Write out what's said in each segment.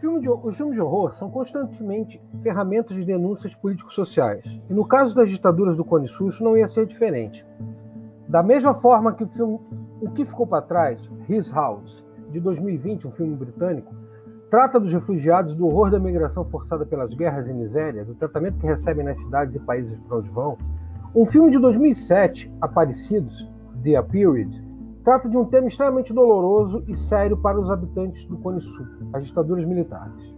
filme de, os filmes de horror são constantemente ferramentas de denúncias político-sociais. E no caso das ditaduras do Cone Sul, isso não ia ser diferente. Da mesma forma que o filme O que Ficou para Trás, His House, de 2020, um filme britânico, trata dos refugiados, do horror da migração forçada pelas guerras e miséria, do tratamento que recebem nas cidades e países para onde vão, um filme de 2007, Aparecidos, The A Period, trata de um tema extremamente doloroso e sério para os habitantes do Cone Sul, as ditaduras militares.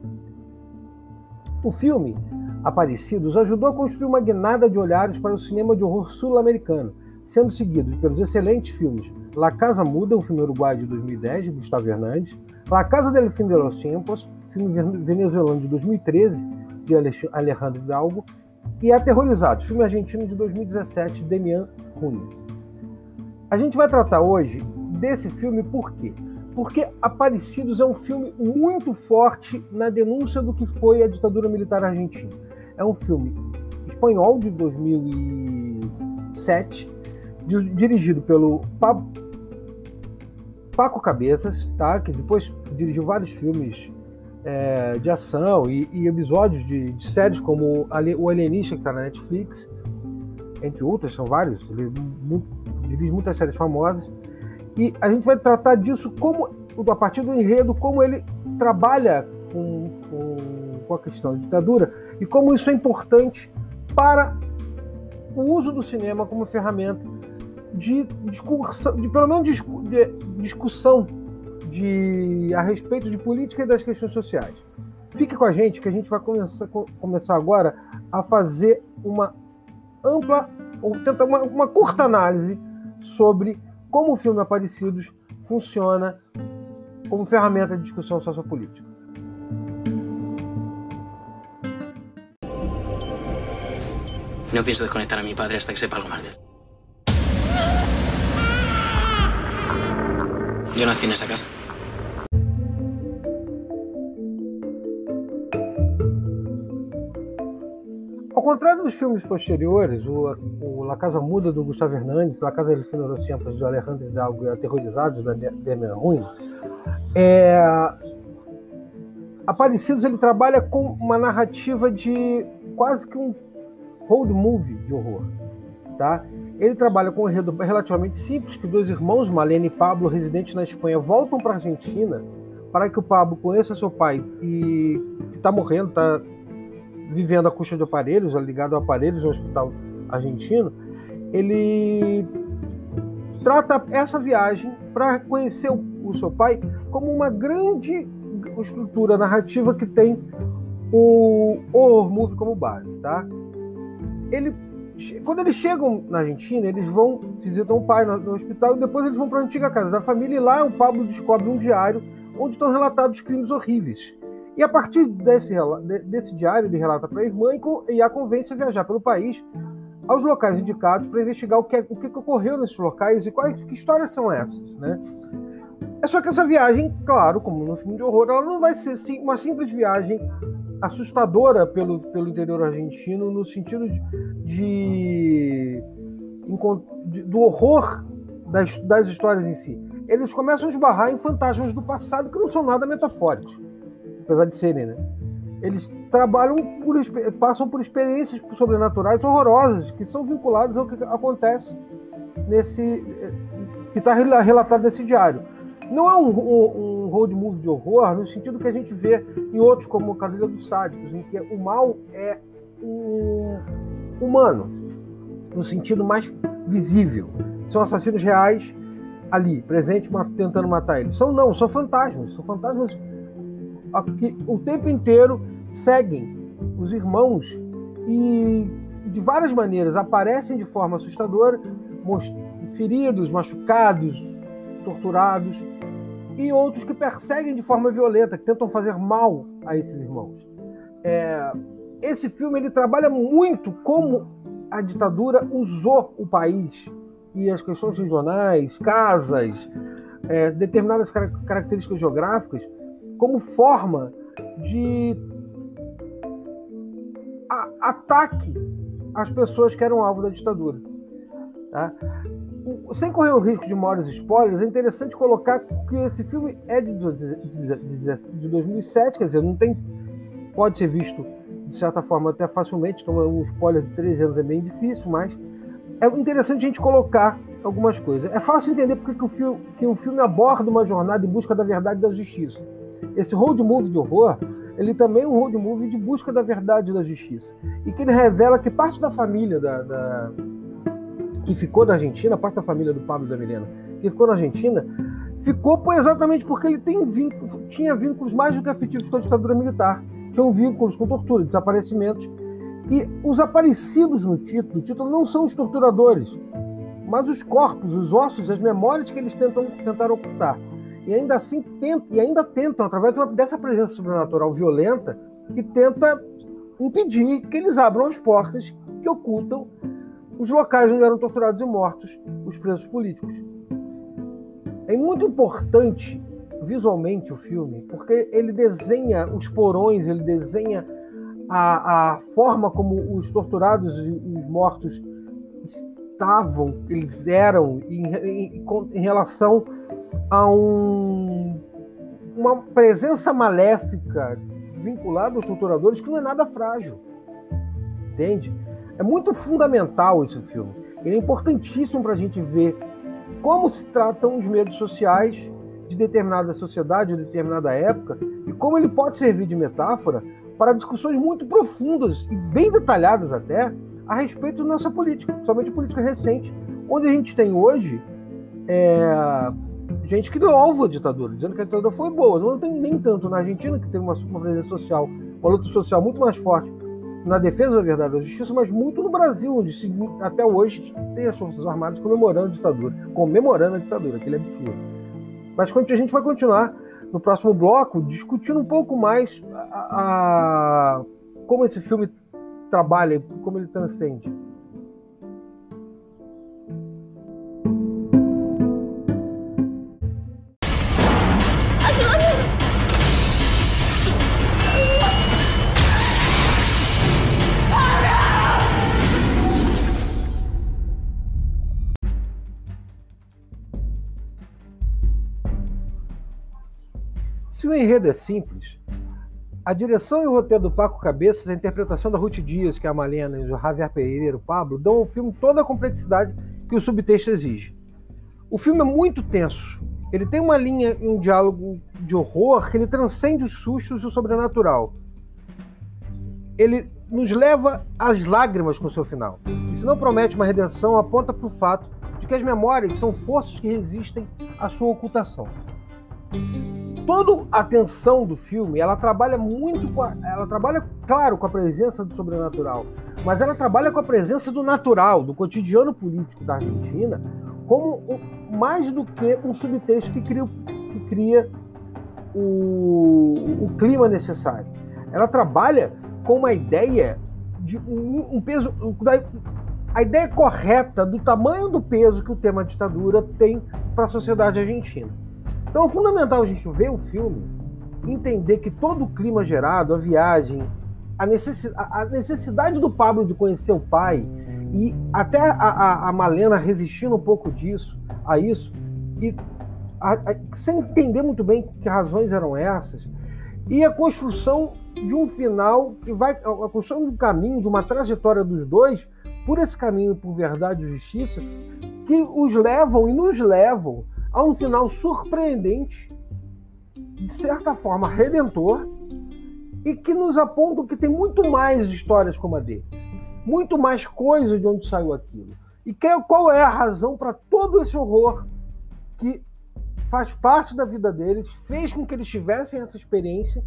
O filme, Aparecidos, ajudou a construir uma guinada de olhares para o cinema de horror sul-americano, sendo seguido pelos excelentes filmes La Casa Muda, um filme uruguaio de 2010, de Gustavo Hernandes, La Casa del Fin de los Tiempos, filme venezuelano de 2013, de Alejandro Hidalgo, e Aterrorizados, filme argentino de 2017, Demian Cunha. A gente vai tratar hoje desse filme por quê? Porque Aparecidos é um filme muito forte na denúncia do que foi a ditadura militar argentina. É um filme espanhol de 2007, dirigido pelo Paco Cabeças, tá? que depois dirigiu vários filmes é, de ação e, e episódios de, de, séries como O Alienista, que está na Netflix, entre outras, são vários, ele muito, dirige muitas séries famosas. E a gente vai tratar disso como, a partir do enredo, como ele trabalha com, com, com a questão da ditadura e como isso é importante para o uso do cinema como ferramenta de discussão, de pelo menos de discussão de, a respeito de política e das questões sociais. Fique com a gente que a gente vai começar, começar agora a fazer uma ampla, ou tentar uma, uma curta análise sobre como o filme Aparecidos funciona como ferramenta de discussão sociopolítica. No pienso desconectar a mi padre hasta que sepa algo más de él. Yo nací casa. Ao contrário dos filmes posteriores, o, o La Casa Muda do Gustavo Hernandes, La Casa del Fino dos Tempos de Alejandro Hidalgo e Aterrorizados da Demian Ruim, é, Aparecidos ele trabalha com uma narrativa de quase que um road movie de horror, tá? Ele trabalha com um enredo relativamente simples, que dois irmãos, Malene e Pablo, residentes na Espanha, voltam para a Argentina para que o Pablo conheça seu pai e que está morrendo, está vivendo a custa de aparelhos, ligado a aparelhos no hospital argentino, ele trata essa viagem para conhecer o, o, seu pai como uma grande estrutura narrativa que tem o horror movie como base, tá? Ele, quando eles chegam na Argentina, eles vão visitam o pai no, no hospital e depois eles vão para a antiga casa da família e lá o Pablo descobre um diário onde estão relatados crimes horríveis e a partir desse, desse diário, ele relata para a irmã e a convence a viajar pelo país aos locais indicados para investigar o que, o que ocorreu nesses locais e quais que histórias são essas, né? É só que essa viagem, claro, como no filme de horror, ela não vai ser sim, uma simples viagem assustadora pelo, pelo interior argentino no sentido de, de, de do horror das, das histórias em si. Eles começam a esbarrar em fantasmas do passado que não são nada metafóricos apesar de serem, né? Eles trabalham por, passam por experiências sobrenaturais horrorosas que são vinculadas ao que acontece nesse que está relatado nesse diário. Não é um, um, road movie de horror no sentido que a gente vê em outros como Cadeira dos Sádicos, em que o mal é um humano, no sentido mais visível. São assassinos reais ali, presentes, tentando matar eles. São não, são fantasmas. São fantasmas que o tempo inteiro seguem os irmãos e de várias maneiras aparecem de forma assustadora, feridos, machucados, torturados, e outros que perseguem de forma violenta, que tentam fazer mal a esses irmãos. É, esse filme ele trabalha muito como a ditadura usou o país e as questões regionais, casas, é, determinadas características geográficas como forma de ataque às pessoas que eram alvo da ditadura. Tá? sem correr o risco de maiores spoilers, é interessante colocar que esse filme é de, de, de 2007, quer dizer, não tem, pode ser visto de certa forma até facilmente, então um spoiler de 13 anos é bem difícil, mas é interessante a gente colocar algumas coisas. É fácil entender porque que o filme, que o filme aborda uma jornada em busca da verdade e da justiça. Esse road movie de horror, ele também é um road movie de busca da verdade e da justiça. E que ele revela que parte da família da, da que ficou na Argentina, parte da família do Pablo da Milena, que ficou na Argentina, ficou exatamente porque ele tem vínculo, tinha vínculos mais do que afetivos com a ditadura militar. Tinham vínculos com tortura, desaparecimentos. E os aparecidos no título, o título não são os torturadores, mas os corpos, os ossos, as memórias que eles tentam tentar ocultar. E ainda assim tentam, e ainda tentam, através dessa presença sobrenatural violenta, que tenta impedir que eles abram as portas que ocultam os locais onde eram torturados e mortos os presos políticos. É muito importante visualmente o filme, porque ele desenha os porões, ele desenha a, a forma como os torturados e os mortos estavam, eles eram em, em, em relação a um, uma presença maléfica vinculada aos torturadores que não é nada frágil. Entende? É muito fundamental esse filme. Ele é importantíssimo para a gente ver como se tratam os medos sociais de determinada sociedade, de determinada época, e como ele pode servir de metáfora para discussões muito profundas e bem detalhadas até a respeito da nossa política, somente política recente, onde a gente tem hoje é, gente que louva a ditadura, dizendo que a ditadura foi boa. Não tem nem tanto na Argentina, que tem uma, uma presença social, uma luta social muito mais forte na defesa da verdade e da justiça, mas muito no Brasil, onde se, até hoje tem as Forças Armadas comemorando a ditadura, comemorando a ditadura, aquele absurdo. Mas a gente vai continuar no próximo bloco discutindo um pouco mais a, a como esse filme trabalha, como ele transcende. Se o enredo é simples, a direção e o roteiro do Paco Cabeças, a interpretação da Ruth Dias, que é a Malena, e o Javier Pereira, o Pablo, dão ao filme toda a complexidade que o subtexto exige. O filme é muito tenso. Ele tem uma linha e um diálogo de horror que ele transcende os sustos e o sobrenatural. Ele nos leva às lágrimas com seu final. E se não promete uma redenção, aponta para o fato de que as memórias são forças que resistem à sua ocultação toda a atenção do filme, ela trabalha muito com a, ela trabalha claro com a presença do sobrenatural, mas ela trabalha com a presença do natural, do cotidiano político da Argentina, como um, mais do que um subtexto que cria, que cria o, o clima necessário. Ela trabalha com uma ideia de um, um peso, a ideia correta do tamanho do peso que o tema ditadura tem para a sociedade argentina. Então é fundamental a gente ver o filme, entender que todo o clima gerado, a viagem, a necessidade, a necessidade do Pablo de conhecer o pai e até a, a, a Malena resistindo um pouco disso, a isso, e a, sem entender muito bem que razões eram essas, e a construção de um final que vai. a construção de um caminho, de uma trajetória dos dois, por esse caminho por verdade e justiça, que os levam e nos levam a um final surpreendente, de certa forma redentor, e que nos aponta que tem muito mais histórias como a dele, muito mais coisas de onde saiu aquilo. E que, qual é a razão para todo esse horror que faz parte da vida deles, fez com que eles tivessem essa experiência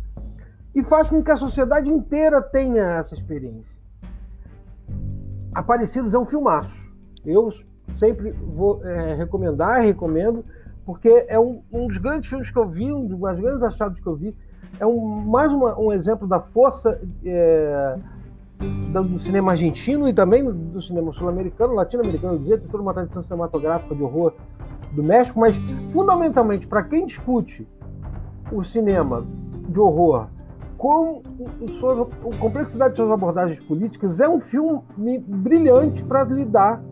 e faz com que a sociedade inteira tenha essa experiência. Aparecidos é um filmaço. Eu sempre vou é, recomendar, recomendo, porque é um, um, dos grandes filmes que eu vi, um dos mais grandes achados que eu vi. É um, mais uma, um exemplo da força é, do cinema argentino e também do cinema sul-americano, latino-americano, dizia, tem toda uma tradição cinematográfica de horror do México, mas fundamentalmente para quem discute o cinema de horror com a complexidade de suas abordagens políticas, é um filme brilhante para lidar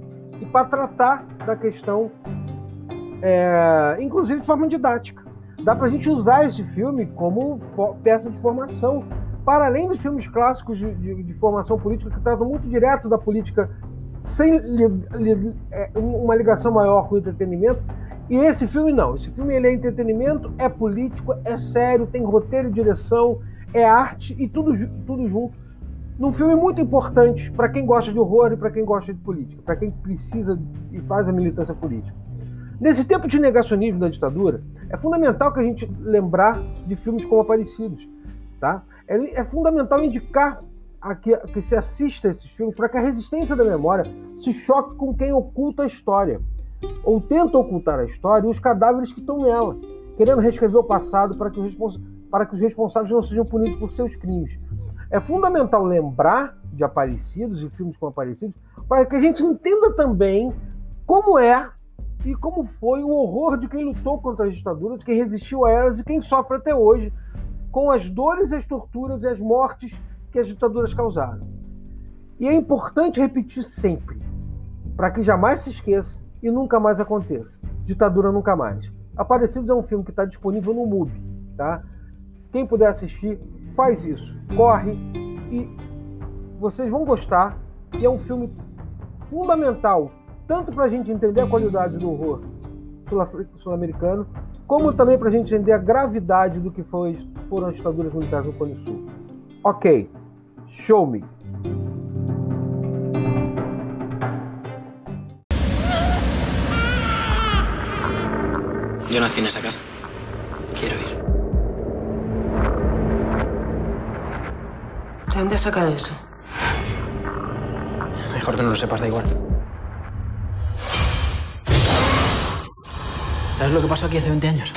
e para tratar da questão é, inclusive de forma didática. Dá para a gente usar esse filme como peça de formação, para além dos filmes clássicos de, de, de formação política que tratam muito direto da política sem li, li, é, uma ligação maior com o entretenimento. E esse filme não. Esse filme ele é entretenimento, é político, é sério, tem roteiro e direção, é arte e tudo, tudo junto. Num filme muito importante para quem gosta de horror e para quem gosta de política, para quem precisa e faz a militância política. Nesse tempo de negacionismo da ditadura, é fundamental que a gente lembrar de filmes como Aparecidos. Tá? É, é fundamental indicar a que, a que se assista a esses filmes para que a resistência da memória se choque com quem oculta a história, ou tenta ocultar a história e os cadáveres que estão nela, querendo reescrever o passado para que para que os responsáveis não sejam punidos por seus crimes. É fundamental lembrar de Aparecidos e filmes como Aparecidos para que a gente entenda também como é e como foi o horror de quem lutou contra as ditaduras, de quem resistiu a elas e quem sofre até hoje com as dores, as torturas e as mortes que as ditaduras causaram. E é importante repetir sempre, para que jamais se esqueça e nunca mais aconteça. Ditadura nunca mais. Aparecidos é um filme que está disponível no MUBI, tá? Quem puder assistir, faz isso. Corre e vocês vão gostar. É um filme fundamental, tanto para a gente entender a qualidade do horror sul-americano, como também para a gente entender a gravidade do que foi, foram as ditaduras militares no Cone Sul. Ok, Show me. Yo nací en esa casa. Sacado eso? Mejor que no lo sepas, da igual. ¿Sabes lo que pasó aquí hace 20 años?